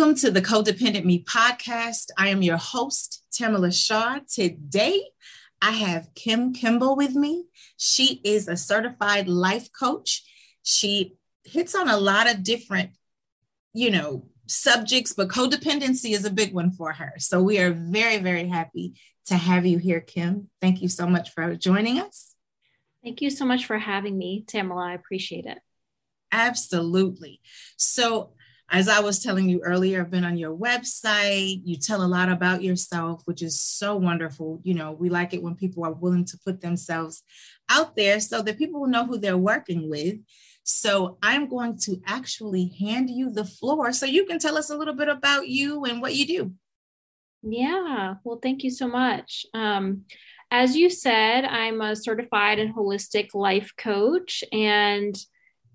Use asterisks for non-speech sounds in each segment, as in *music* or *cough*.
Welcome to the Codependent Me podcast. I am your host, Tamala Shaw. Today, I have Kim Kimball with me. She is a certified life coach. She hits on a lot of different, you know, subjects, but codependency is a big one for her. So we are very, very happy to have you here, Kim. Thank you so much for joining us. Thank you so much for having me, Tamala. I appreciate it. Absolutely. So as I was telling you earlier, I've been on your website. You tell a lot about yourself, which is so wonderful. You know, we like it when people are willing to put themselves out there so that people will know who they're working with. So I'm going to actually hand you the floor so you can tell us a little bit about you and what you do. Yeah, well, thank you so much. Um, as you said, I'm a certified and holistic life coach, and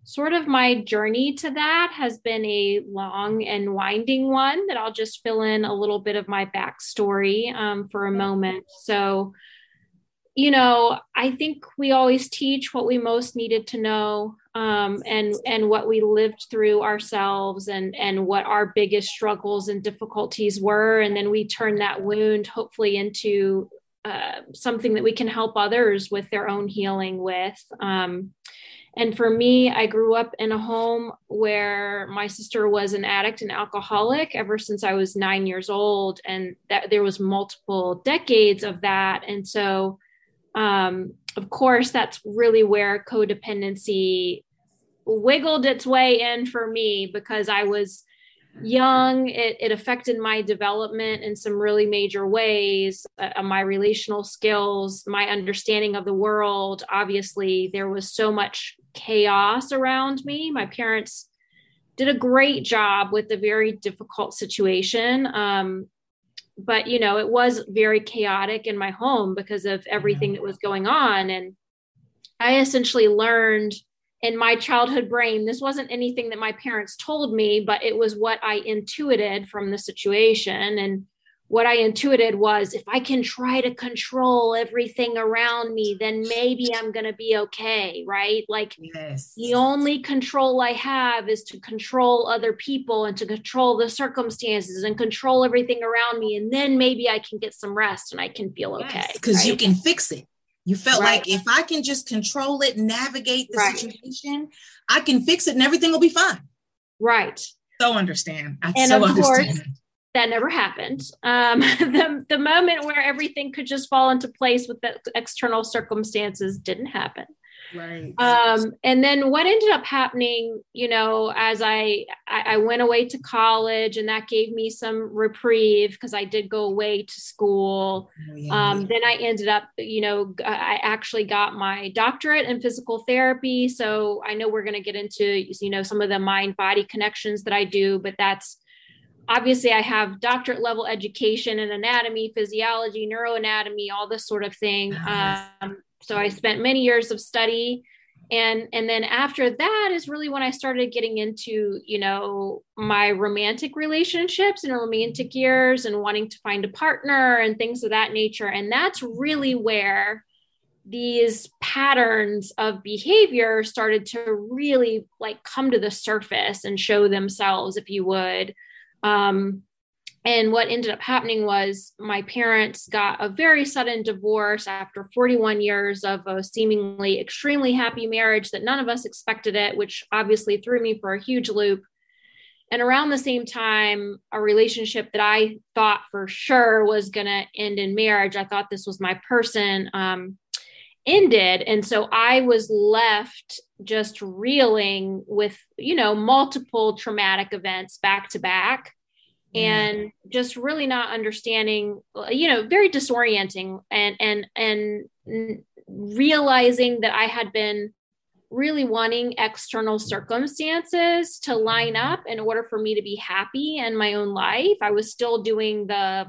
sort of my journey to that has been a long and winding one that I'll just fill in a little bit of my backstory um, for a moment. So, you know, I think we always teach what we most needed to know um, and and what we lived through ourselves and and what our biggest struggles and difficulties were, and then we turn that wound hopefully into uh, something that we can help others with their own healing with. Um, and for me, I grew up in a home where my sister was an addict and alcoholic ever since I was nine years old. And that there was multiple decades of that. And so, um, of course, that's really where codependency wiggled its way in for me because I was young it, it affected my development in some really major ways uh, my relational skills my understanding of the world. Obviously there was so much chaos around me. My parents did a great job with a very difficult situation um, but you know it was very chaotic in my home because of everything that was going on. And i essentially learned in my childhood brain. This wasn't anything that my parents told me but it was what i intuited from the situation. And what i intuited was if i can try to control everything around me then maybe i'm going to be okay right? Like yes. the only control i have is to control other people and to control the circumstances and control everything around me. And then maybe i can get some rest and i can feel okay because right? you can fix it you felt right. like if I can just control it, navigate the right. situation, I can fix it and everything will be fine. Right. So understand. I and so of understand. course, that never happened. Um, *laughs* the, the moment where everything could just fall into place with the external circumstances didn't happen. Right. Um, and then what ended up happening, you know, as I, I, went away to college and that gave me some reprieve because I did go away to school. Oh, yeah. um, then I ended up, you know, I actually got my doctorate in physical therapy. So I know we're going to get into, you know, some of the mind body connections that I do, but that's, obviously i have doctorate level education in anatomy physiology neuroanatomy all this sort of thing um, so I spent many years of study and and then after that is really when i started getting into you know my romantic relationships and romantic years and wanting to find a partner and things of that nature. And that's really where these patterns of behavior started to really like come to the surface and show themselves if you would. Um, and what ended up happening was my parents got a very sudden divorce after 41 years of a seemingly extremely happy marriage that none of us expected it, which obviously threw me for a huge loop. And around the same time, a relationship that I thought for sure was going to end in marriage, I thought this was my person, um, ended. And so I was left just reeling with, you know, multiple traumatic events back to back and just really not understanding you know very disorienting and and and realizing that i had been really wanting external circumstances to line up in order for me to be happy in my own life. I was still doing the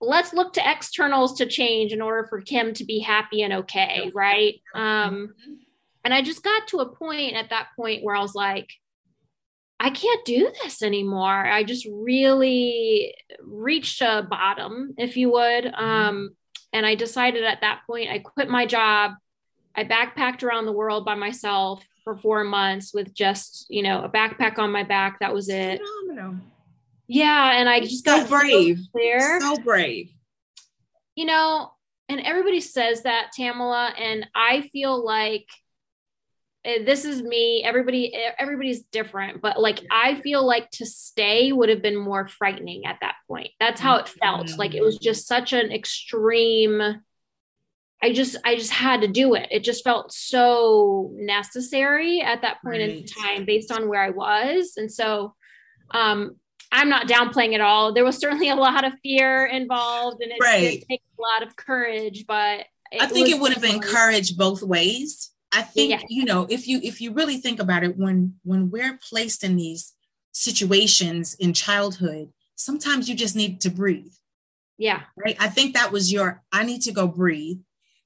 let's look to externals to change in order for Kim to be happy and okay, right? Um, and I just got to a point at that point where I was like, I can't do this anymore. I just really reached a bottom, if you would. Mm-hmm. Um, and I decided at that point, I quit my job. I backpacked around the world by myself for four months with just, you know, a backpack on my back. That was it. Phenomenal. Yeah. And I just so got brave. So clear. So brave. You know, and everybody says that, Tamala. And I feel like this is me. Everybody eh, everybody's different but like i feel like to stay would have been more frightening at that point. That's how it felt. Like it was just such an extreme i just i just had to do it. It just felt so necessary at that point right. in time based on where i was. And so um i'm not downplaying at all. There was certainly *laughs* a lot of fear involved and it right. did take a lot of courage but i think it would have encouraged both ways I think yeah. you know if you if you really think about it, when when we're placed in these situations in childhood, sometimes you just need to breathe. Yeah. Right. I think that was your I need to go breathe,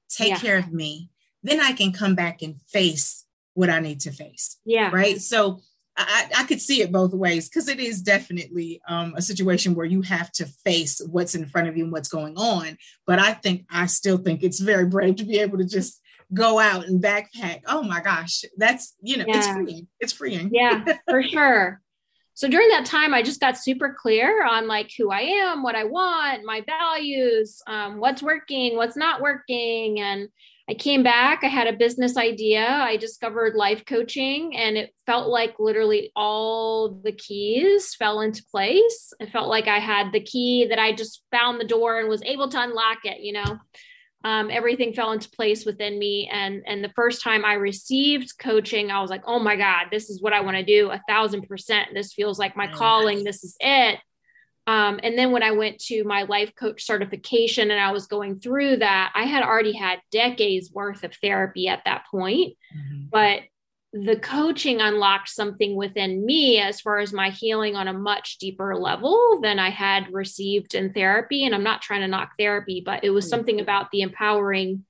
take yeah. care of me. Then I can come back and face what I need to face. Yeah. Right. So I, I could see it both ways because it is definitely um, a situation where you have to face what's in front of you and what's going on. But I think I still think it's very brave to be able to just go out and backpack. Oh my gosh, that's you know, yeah. it's freeing. It's freeing. Yeah, *laughs* for sure. So during that time, I just got super clear on like who I am, what I want, my values, um, what's working, what's not working, and I came back. I had a business idea. I discovered life coaching, and it felt like literally all the keys fell into place. It felt like I had the key that I just found the door and was able to unlock it. You know um, everything fell into place within me. And and the first time i received coaching i was like oh my god this is what i want to do a thousand percent. This feels like my calling. This is it. Um, and then when i went to my life coach certification and i was going through that i had already had decades worth of therapy at that point. Mm-hmm. but the coaching unlocked something within me as far as my healing on a much deeper level than I had received in therapy. And I'm not trying to knock therapy, but it was mm. something about the empowering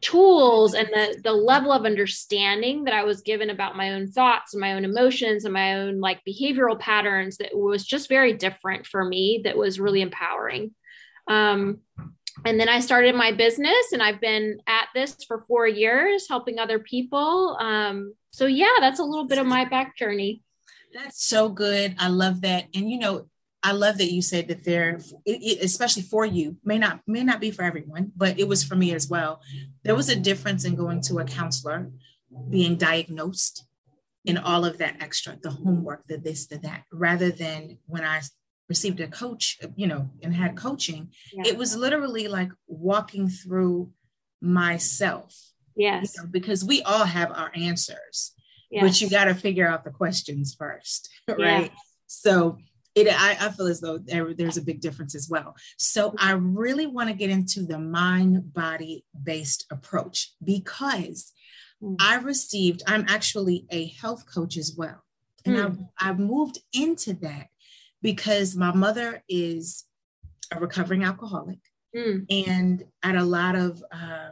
tools and the the level of understanding that I was given about my own thoughts and my own emotions and my own like behavioral patterns that was just very different for me that was really empowering. Um, and then I started my business and I've been at this for four years helping other people. Um, so yeah, that's a little bit of my back journey. That's so good. I love that. And you know, I love that you said that there, especially for you, may not may not be for everyone, but it was for me as well. There was a difference in going to a counselor, being diagnosed, and all of that extra, the homework, the this, the that, rather than when I received a coach, you know, and had coaching. Yeah. It was literally like walking through myself Yes. You know, because we all have our answers, yes. but you got to figure out the questions first, *laughs* right? Yeah. So it, I, I, feel as though there, there's a big difference as well. So I really want to get into the mind body based approach because mm. I received, I'm actually a health coach as well. And mm. I, I moved into that because my mother is a recovering alcoholic. Mm. And at a lot of uh,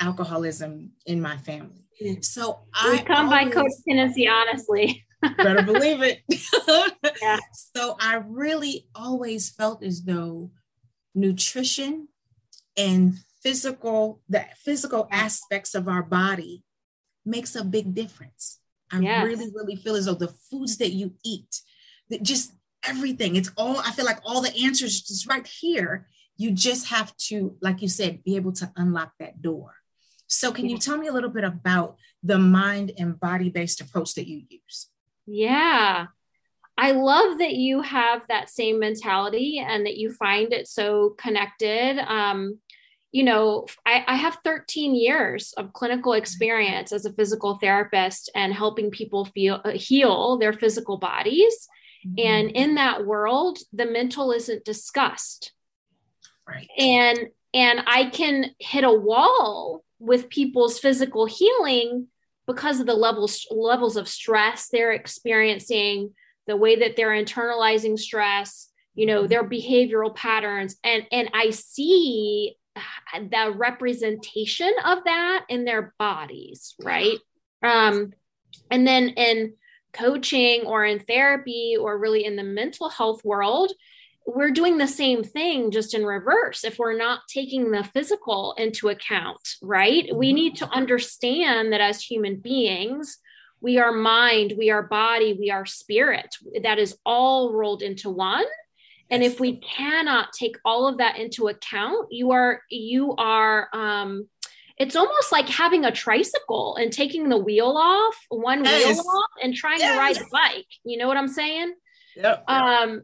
alcoholism in my family. So we I come always, by codependency, honestly. better believe it. *laughs* yeah. So I really always felt as though nutrition and physical, the physical aspects of our body makes a big difference. I yes. really, really feel as though the foods that you eat, that just everything, it's all, I feel like all the answers just right here. You just have to, like you said, be able to unlock that door. So, can you tell me a little bit about the mind and body based approach that you use? Yeah. I love that you have that same mentality and that you find it so connected. Um, you know, I, I, have 13 years of clinical experience as a physical therapist and helping people feel uh, heal their physical bodies. Mm-hmm. And in that world, the mental isn't discussed. Right. And and I can hit a wall with people's physical healing because of the levels levels of stress they're experiencing the way that they're internalizing stress you know their behavioral patterns and and i see the representation of that in their bodies right um and then in coaching or in therapy or really in the mental health world we're doing the same thing just in reverse if we're not taking the physical into account right? We need to understand that as human beings we are mind we are body we are spirit. That is all rolled into one. And if we cannot take all of that into account you are you are um it's almost like having a tricycle and taking the wheel off one yes. wheel off and trying yes. to ride a bike you know what i'm saying yep, yep. um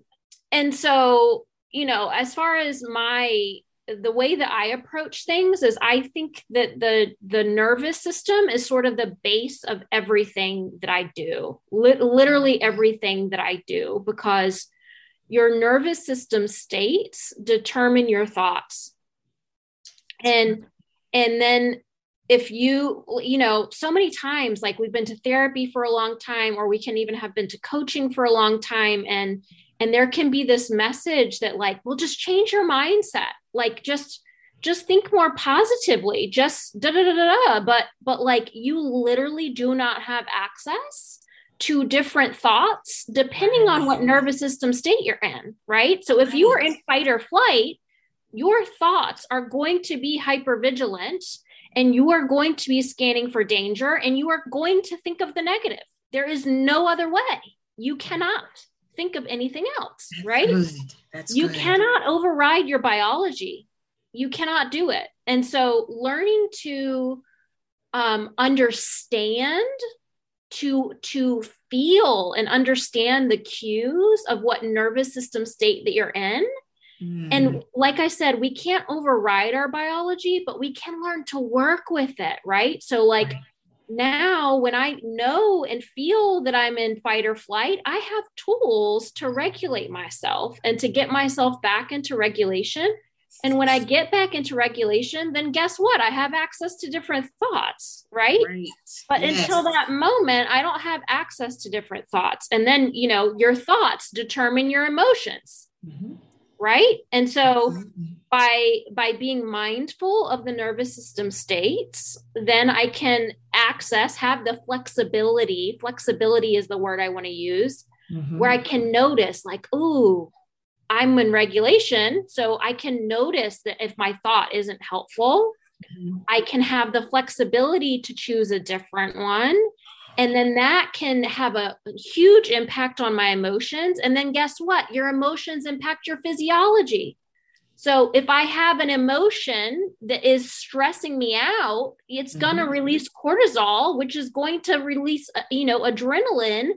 and so you know as far as my the way that i approach things is i think that the the nervous system is sort of the base of everything that i do Li- literally everything that i do because your nervous system states determine your thoughts and and then if you you know so many times like we've been to therapy for a long time or we can even have been to coaching for a long time and and there can be this message that like well just change your mindset. Like just just think more positively. Just da da da da da. But but like you literally do not have access to different thoughts depending on what nervous system state you're in right? So if you are in fight or flight your thoughts are going to be hyper vigilant and you are going to be scanning for danger and you are going to think of the negative there is no other way you cannot think of anything else, That's right? Good. That's you good. cannot override your biology. You cannot do it. And so learning to um, understand to to feel and understand the cues of what nervous system state that you're in mm. and like i said we can't override our biology but we can learn to work with it right so like right now when I know and feel that I'm in fight or flight, I have tools to regulate myself and to get myself back into regulation. And when I get back into regulation, then guess what? I have access to different thoughts, right? right. But yes. until that moment, I don't have access to different thoughts. And then, you know, your thoughts determine your emotions. Mm-hmm right and so by by being mindful of the nervous system states then i can access have the flexibility flexibility is the word i want to use mm-hmm. where i can notice like ooh i'm in regulation so i can notice that if my thought isn't helpful mm-hmm. i can have the flexibility to choose a different one and then that can have a huge impact on my emotions. And then guess what? Your emotions impact your physiology. So if I have an emotion that is stressing me out, it's mm-hmm. going to release cortisol, which is going to release, uh, you know, adrenaline.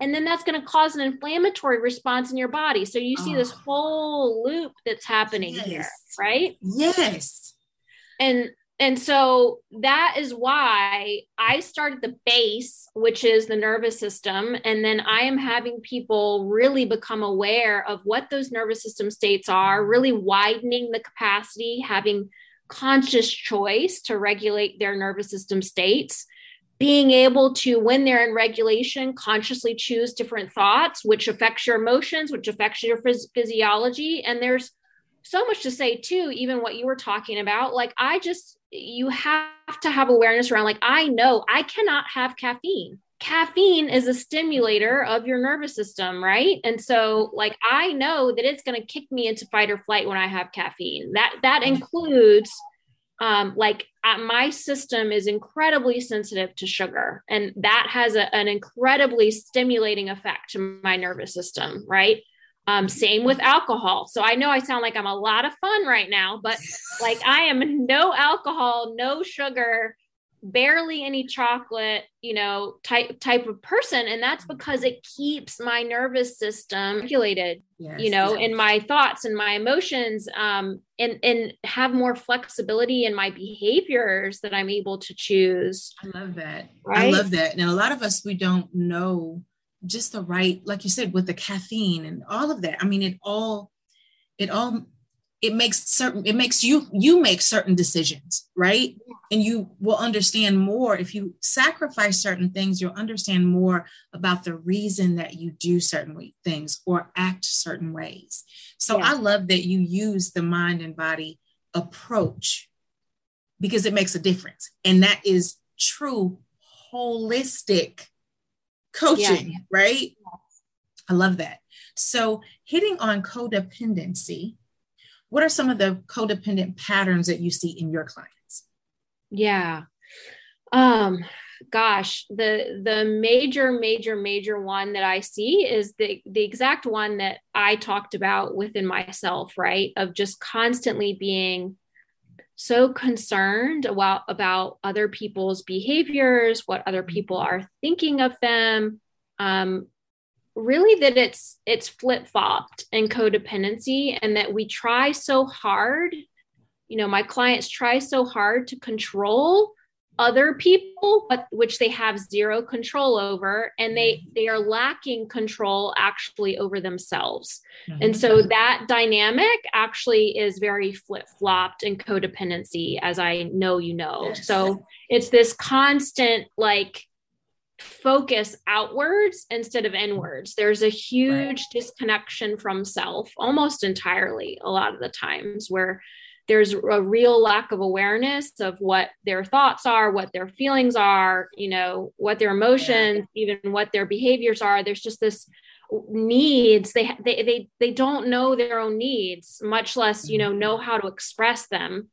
And then that's going to cause an inflammatory response in your body. So you see oh. this whole loop that's happening yes. here, right? Yes. And and so that is why I started the base, which is the nervous system. And then I am having people really become aware of what those nervous system states are, really widening the capacity, having conscious choice to regulate their nervous system states, being able to, when they're in regulation, consciously choose different thoughts, which affects your emotions, which affects your phys- physiology. And there's so much to say too, even what you were talking about. Like, I just, you have to have awareness around like i know i cannot have caffeine. Caffeine is a stimulator of your nervous system right? And so like i know that it's going to kick me into fight or flight when i have caffeine. That that includes um, like uh, my system is incredibly sensitive to sugar and that has a, an incredibly stimulating effect to my nervous system right um, same with alcohol. So I know I sound like I'm a lot of fun right now, but like I am *laughs* no alcohol, no sugar, barely any chocolate, you know, type type of person. And that's because it keeps my nervous system regulated, yes, you know, yes. in my thoughts and my emotions, um, and and have more flexibility in my behaviors that I'm able to choose. I love that. Right? I love that. Now a lot of us we don't know just the right, like you said, with the caffeine and all of that. I mean, it all, it all it makes certain it makes you you make certain decisions right and you will understand more if you sacrifice certain things you'll understand more about the reason that you do certain things or act certain ways so yeah. i love that you use the mind and body approach because it makes a difference and that is true holistic coaching yeah. right i love that so hitting on codependency what are some of the codependent patterns that you see in your clients? Yeah. Um, gosh, the the major, major, major one that I see is the the exact one that I talked about within myself, right? Of just constantly being so concerned about about other people's behaviors, what other people are thinking of them, um, really that it's it's flip-flopped in codependency and that we try so hard you know my clients try so hard to control other people but which they have zero control over and they mm-hmm. they are lacking control actually over themselves mm-hmm. and so that dynamic actually is very flip-flopped and codependency as i know you know yes. so it's this constant like focus outwards instead of inwards. There's a huge right. disconnection from self almost entirely, a lot of the times, where there's a real lack of awareness of what their thoughts are, what their feelings are, you know, what their emotions, even what their behaviors are. There's just this needs. They they they they don't know their own needs much less you know know how to express them.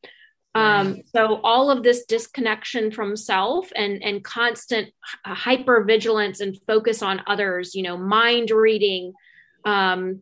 Um, so all of this disconnection from self and and constant hyper vigilance and focus on others you know mind reading um,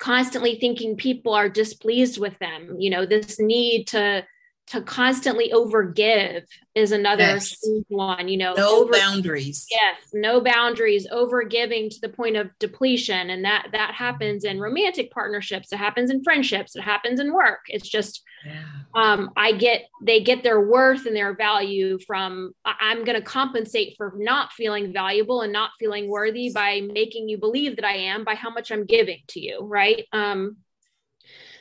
constantly thinking people are displeased with them you know this need to to constantly overgive is another yes. one you know no over, boundaries yes no boundaries over giving to the point of depletion and that that happens in romantic partnerships it happens in friendships it happens in work it's just yeah. um, i get they get their worth and their value from i'm going to compensate for not feeling valuable and not feeling worthy by making you believe that i am by how much i'm giving to you right um,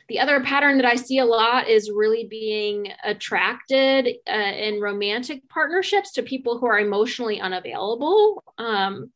the other pattern that I see a lot is really being attracted uh, in romantic partnerships to people who are emotionally unavailable. Um,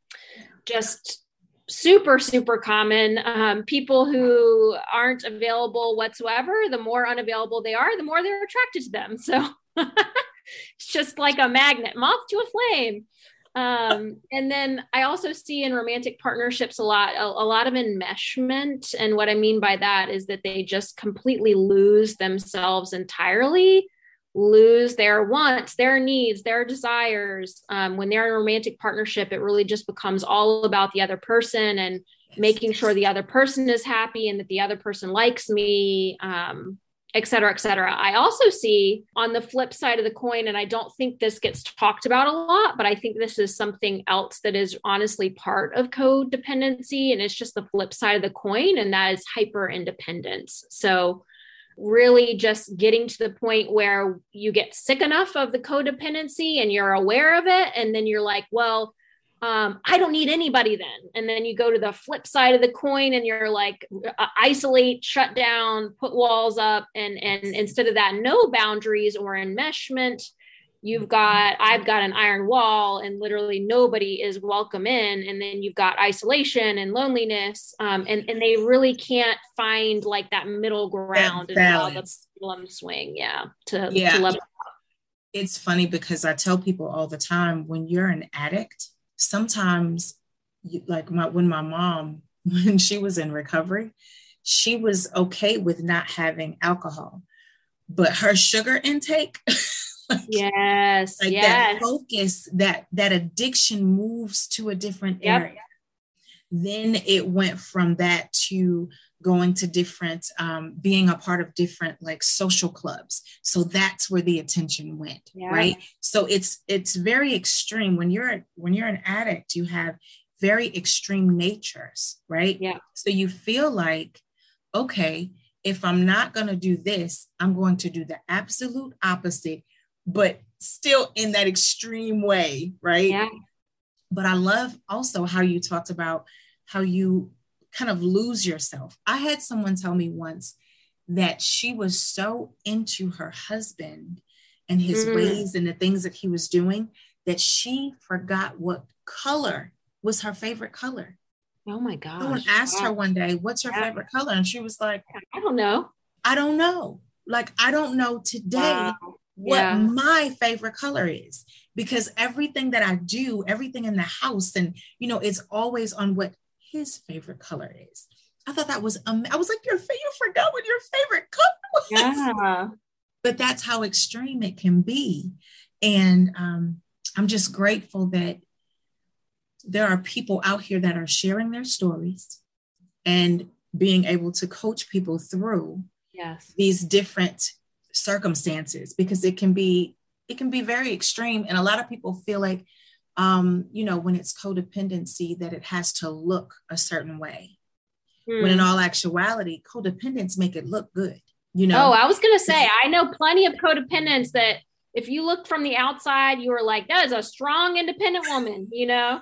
just super, super common. Um, people who aren't available whatsoever, the more unavailable they are, the more they're attracted to them. So *laughs* it's just like a magnet, moth to a flame um, and then I also see in romantic partnerships a lot, a, a, lot of enmeshment. And what I mean by that is that they just completely lose themselves entirely, lose their wants, their needs, their desires. Um, when they're in a romantic partnership, it really just becomes all about the other person and making sure the other person is happy and that the other person likes me. Um, et cetera, et cetera. I also see on the flip side of the coin, and I don't think this gets talked about a lot, but I think this is something else that is honestly part of codependency. And it's just the flip side of the coin, and that is hyper independence. So, really just getting to the point where you get sick enough of the codependency and you're aware of it. And then you're like, well, um, I don't need anybody then. And then you go to the flip side of the coin and you're like uh, isolate, shut down, put walls up, and and instead of that, no boundaries or enmeshment. You've got I've got an iron wall, and literally nobody is welcome in. And then you've got isolation and loneliness, um, and and they really can't find like that middle ground and allow the swing, yeah, to, yeah. to. It's funny because I tell people all the time when you're an addict sometimes like my when my mom *laughs* when she was in recovery she was okay with not having alcohol but her sugar intake *laughs* like, yes like yes. that focus that that addiction moves to a different yep. area then it went from that to going to different um, being a part of different like social clubs. So that's where the attention went yeah. right? So it's it's very extreme. When you're when you're an addict you have very extreme natures right? Yeah. So you feel like okay if i'm not going to do this i'm going to do the absolute opposite but still in that extreme way right? Yeah. But i love also how you talked about how you kind of lose yourself. I had someone tell me once that she was so into her husband and his mm. ways and the things that he was doing that she forgot what color was her favorite color. Oh my God. Someone asked wow. her one day, What's your yeah. favorite color? And she was like, I don't know. I don't know. Like, I don't know today wow. what yeah. my favorite color is because everything that I do, everything in the house, and you know, it's always on what his favorite color is. I thought that was um, I was like, your you forgot what your favorite color was. Yeah. But that's how extreme it can be. And um, I'm just grateful that there are people out here that are sharing their stories and being able to coach people through yes. these different circumstances because it can be it can be very extreme and a lot of people feel like um, you know when it's codependency that it has to look a certain way hmm. when in hmm. all actuality codependents make it look good you know oh i was to say i know plenty of codependents that if you look from the outside you are like that is a strong independent woman you know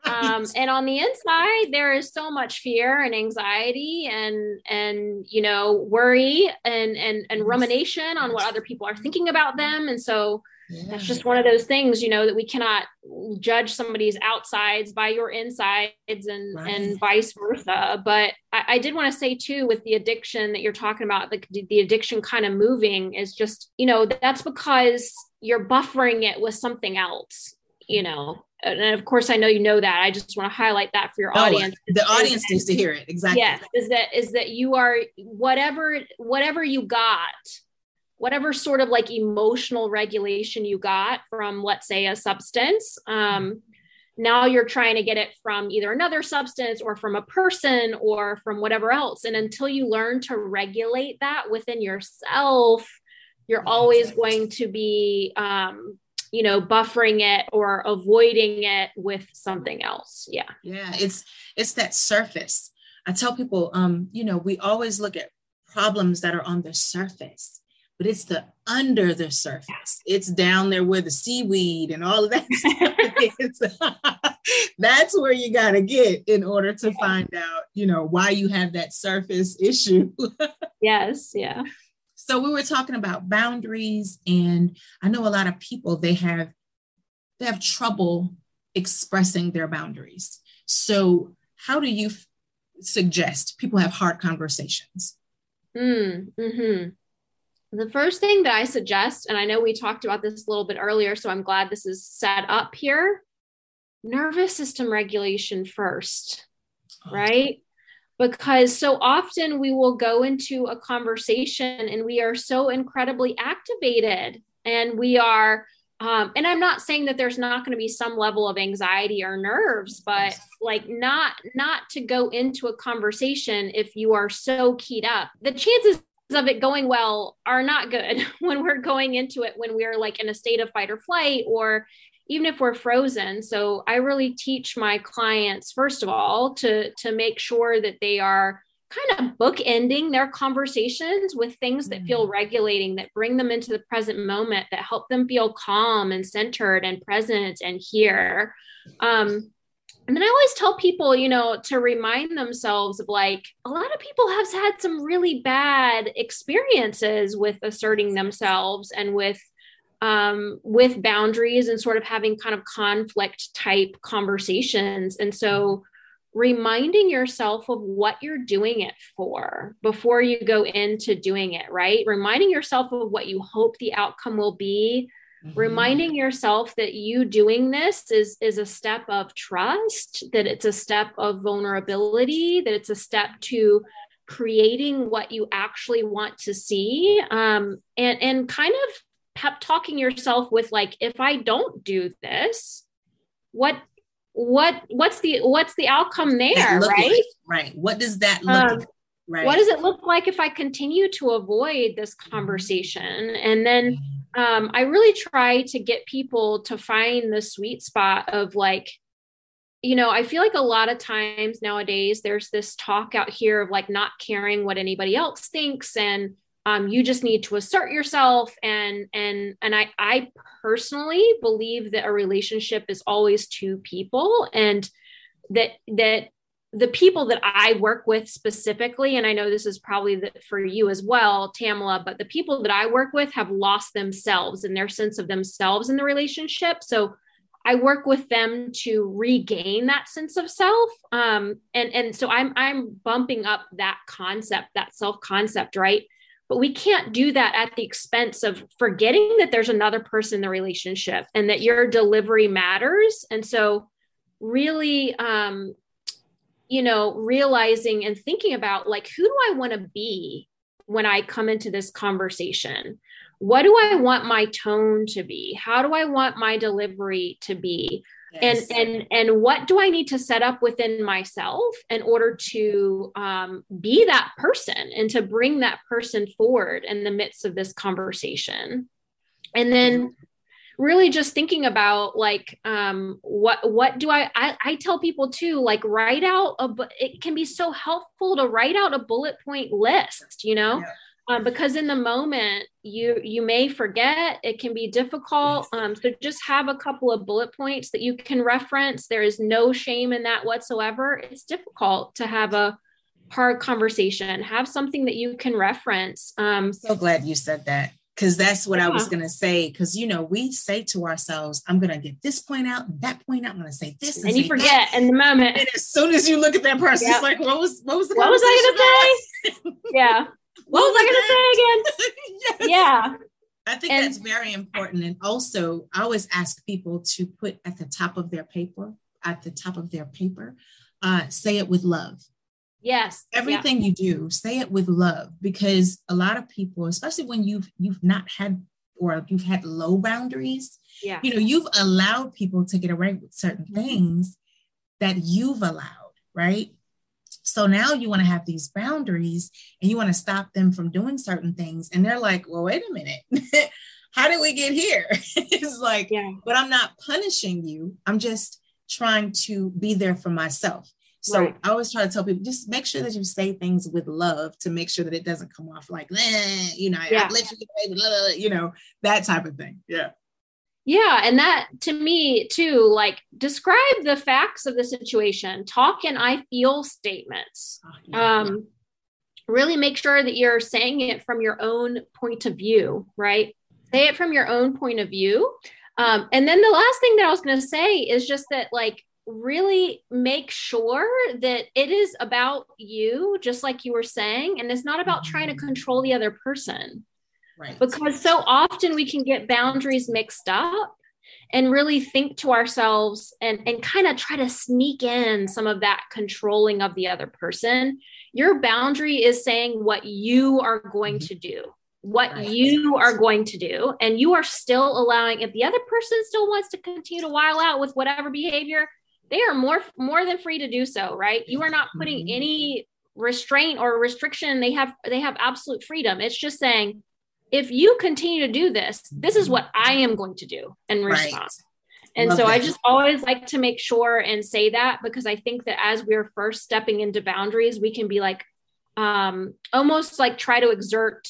*laughs* um, and on the inside there is so much fear and anxiety and and you know worry and and and rumination on what other people are thinking about them and so. That's just one of those things you know that we cannot judge somebody's outsides by your insides and right. and vice versa but I, I did want to say too with the addiction that you're talking about the, the addiction kind of moving is just you know that's because you're buffering it with something else you know and of course I know you know that. I just want to highlight that for your no, audience. The audience needs to hear it. Exactly. Yes, is that is that you are whatever whatever you got, whatever sort of like emotional regulation you got from let's say a substance. Um, now you're trying to get it from either another substance or from a person or from whatever else. And until you learn to regulate that within yourself, you're always going to be um, you know buffering it or avoiding it with something else yeah yeah it's it's that surface i tell people um you know we always look at problems that are on the surface but it's the under the surface it's down there where the seaweed and all of that *laughs* stuff. *laughs* that's where you got to get in order to find out you know why you have that surface *laughs* issue yes yeah so we were talking about boundaries, and I know a lot of people they have they have trouble expressing their boundaries. So how do you f- suggest people have hard conversations? Mm, hmm The first thing that I suggest, and I know we talked about this a little bit earlier, so I'm glad this is set up here. Nervous system regulation first, oh. right? because so often we will go into a conversation and we are so incredibly activated and we are um, and i'm not saying that there's not going to be some level of anxiety or nerves but like not not to go into a conversation if you are so keyed up the chances of it going well are not good *laughs* when we're going into it when we're like in a state of fight or flight or even if we're frozen so i really teach my clients first of all to to make sure that they are kind of bookending their conversations with things that feel mm. regulating that bring them into the present moment that help them feel calm and centered and present and here um, and then I always tell people, you know, to remind themselves of like a lot of people have had some really bad experiences with asserting themselves and with um, with boundaries and sort of having kind of conflict type conversations. And so reminding yourself of what you're doing it for before you go into doing it, right? Reminding yourself of what you hope the outcome will be. Mm-hmm. reminding yourself that you doing this is is a step of trust that it's a step of vulnerability that it's a step to creating what you actually want to see um, and and kind of pep talking yourself with like if i don't do this what what what's the what's the outcome there right like? right what does that look um, like right what does it look like if i continue to avoid this mm-hmm. conversation and then mm-hmm. Um, i really try to get people to find the sweet spot of like you know i feel like a lot of times nowadays there's this talk out here of like not caring what anybody else thinks and um, you just need to assert yourself. And and and I I personally believe that a relationship is always two people and that that the people that I work with specifically, and I know this is probably the, for you as well, Tamala, but the people that I work with have lost themselves and their sense of themselves in the relationship. So I work with them to regain that sense of self. Um, and, and so I'm, I'm bumping up that concept, that self concept, right? But we can't do that at the expense of forgetting that there's another person in the relationship and that your delivery matters. And so, really, um, you know, realizing and thinking about like, who do I want to be when I come into this conversation? What do I want my tone to be? How do I want my delivery to be? Yes. And and and what do I need to set up within myself in order to um, be that person and to bring that person forward in the midst of this conversation? And then really just thinking about like um, what what do I, I I tell people too like write out a it can be so helpful to write out a bullet point list you know? Yeah. Um, because in the moment you you may forget it can be difficult um, so just have a couple of bullet points that you can reference there is no shame in that whatsoever it's difficult to have a hard conversation have something that you can reference um, so glad you said that because that's what yeah. I was going to say. Because, you know, we say to ourselves, I'm going to get this point out that point out. I'm going to say this. And, and you forget that. in the moment. And as soon as you look at that person, yep. it's like, what was, what was the What was I going to say? yeah. *laughs* What, what was, was I going to say again? *laughs* yes. Yeah. I think and, that's very important. And also, I always ask people to put at the top of their paper, at the top of their paper, uh, say it with love. Yes. Everything yeah. you do, say it with love because a lot of people, especially when you've you've not had or you've had low boundaries, yeah. you know, you've allowed people to get away with certain mm-hmm. things that you've allowed, right? So now you want to have these boundaries and you want to stop them from doing certain things. And they're like, well, wait a minute. *laughs* How did we get here? *laughs* it's like, yeah. but I'm not punishing you. I'm just trying to be there for myself. So right. I always try to tell people just make sure that you say things with love to make sure that it doesn't come off like, eh, you know, yeah. I let you get away you know, that type of thing. Yeah. Yeah. And that to me, too, like describe the facts of the situation, talk and I feel statements. Oh, yeah, um, yeah. Really make sure that you're saying it from your own point of view, right? Say it from your own point of view. Um, and then the last thing that I was going to say is just that, like, really make sure that it is about you, just like you were saying, and it's not about trying to mm-hmm. control the other person. Right. Because so often we can get boundaries mixed up and really think to ourselves and, and kind of try to sneak in some of that controlling of the other person. Your boundary is saying what you are going mm-hmm. to do, what right. you are going to do. And you are still allowing, if the other person still wants to continue to while out with whatever behavior, they are more more than free to do so right you are not putting mm-hmm. any restraint or restriction they have they have absolute freedom it's just saying if you continue to do this this is what i am going to do in response right. and Love so that. i just always like to make sure and say that because i think that as we're first stepping into boundaries we can be like um almost like try to exert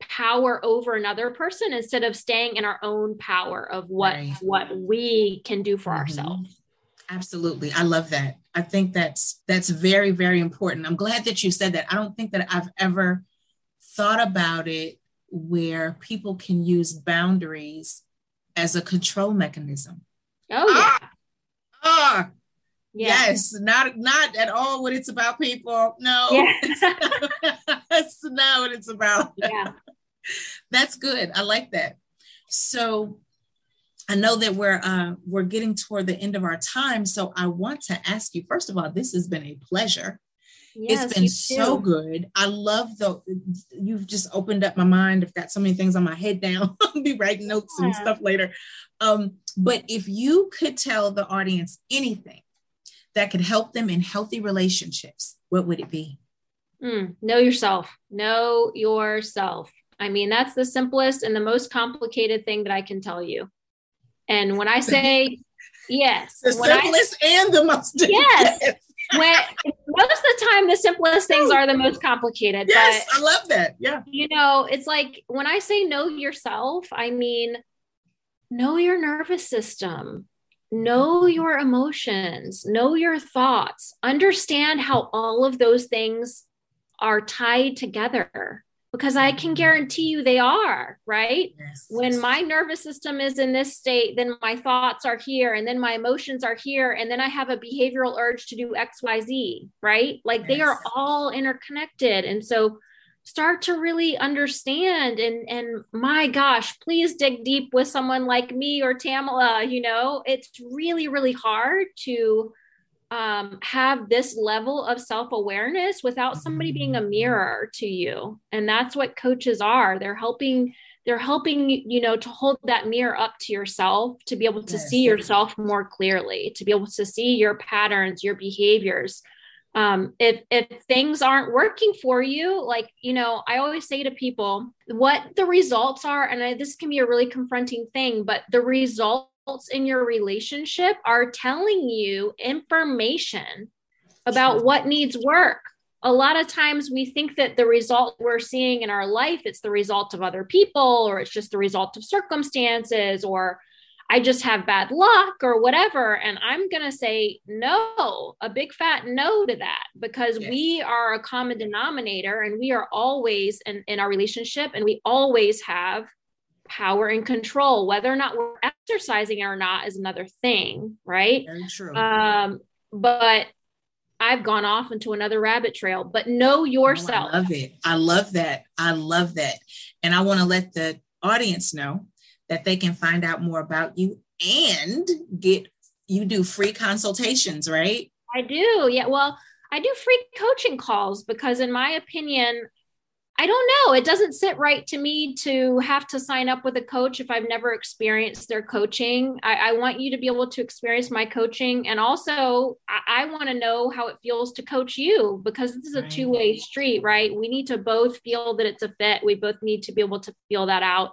power over another person instead of staying in our own power of what right. what we can do for mm-hmm. ourselves Absolutely. I love that. I think that's that's very very important. I'm glad that you said that. I don't think that I've ever thought about it where people can use boundaries as a control mechanism. Oh yeah. Ah, ah yeah. Yes, not not at all what it's about, people. No, yeah. *laughs* that's not what it's about. Yeah. that's good. I like that. So I know that we're uh, we're getting toward the end of our time, so I want to ask you. First of all, this has been a pleasure. Yes, it's been so good. I love the you've just opened up my mind. I've got so many things on my head now. *laughs* I'll be writing notes yeah. and stuff later. Um, but if you could tell the audience anything that could help them in healthy relationships, what would it be? Mm, know yourself. Know yourself. I mean, that's the simplest and the most complicated thing that I can tell you. And when I *laughs* say yes, the simplest I, and the most *laughs* yes, when most of the time the simplest things are the most complicated. Yes, but, I love that. Yeah, you know, it's like when I say know yourself, I mean know your nervous system. know your emotions, know your thoughts, understand how all of those things are tied together because I can guarantee you they are, right? Yes. When my nervous system is in this state, then my thoughts are here, and then my emotions are here, and then I have a behavioral urge to do XYZ, right? Like yes. they are all interconnected. And so start to really understand and and my gosh please dig deep with someone like me or tamala you know it's really really hard to um, have this level of self-awareness without somebody being a mirror to you. And that's what coaches are. They're helping they're helping you know to hold that mirror up to yourself to be able to yes. see yourself more clearly to be able to see your patterns your behaviors. Um, if if things aren't working for you like you know i always say to people what the results are and I, this can be a really confronting thing but the results in your relationship are telling you information about what needs work a lot of times we think that the result we're seeing in our life it's the result of other people or it's just the result of circumstances or I just have bad luck or whatever. And I'm going to say no, a big fat no to that because yes. we are a common denominator and we are always in, in our relationship and we always have power and control. Whether or not we're exercising it or not is another thing, right? Very true. Um, but I've gone off into another rabbit trail, but know yourself. Oh, I love it. I love that. I love that. And I want to let the audience know that they can find out more about you and get you do free consultations, right? I do. Yeah. Well, I do free coaching calls because, in my opinion, I don't know. It doesn't sit right to me to have to sign up with a coach if I've never experienced their coaching. I, I want you to be able to experience my coaching. And also, I, I want to know how it feels to coach you because this is a two way street, right? We need to both feel that it's a fit. We both need to be able to feel that out.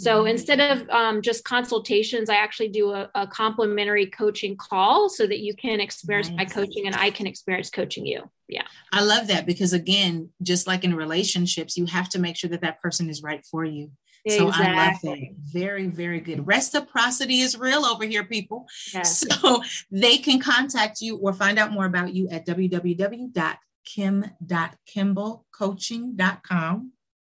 So instead of um, just consultations, I actually do a, a, complimentary coaching call so that you can experience nice. my coaching and I can experience coaching you. Yeah. I love that because, again, just like in relationships, you have to make sure that that person is right for you. Exactly. So I love that. Very, very good. Reciprocity is real over here, people. Yes. So they can contact you or find out more about you at www.kim.kimballcoaching.com,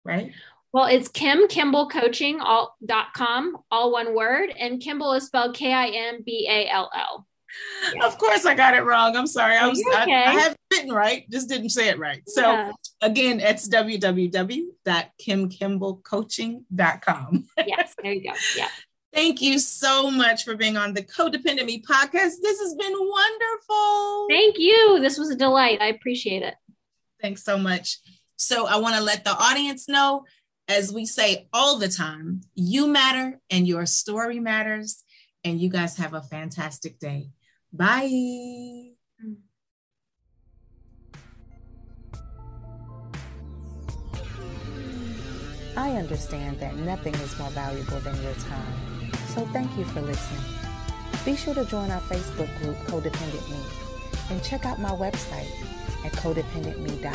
right? Well, it's Kim Kimball Coaching all dot com, all one word, and Kimball is spelled K I M B A L L. Of course, I got it wrong. I'm sorry. I was okay. I, I have it written right, just didn't say it right. So yeah. again, it's www.kimkimballcoaching.com. yes, there you go. Yeah. Thank you so much for being on the Codependent Me podcast. This has been wonderful. Thank you. This was a delight. I appreciate it. Thanks so much. So I want to let the audience know as we say all the time, you matter and your story matters. And you guys have a fantastic day. Bye. I understand that nothing is more valuable than your time. So thank you for listening. Be sure to join our Facebook group, Codependent Me, and check out my website at codependentme.org.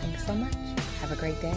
Thanks so much. Have a great day.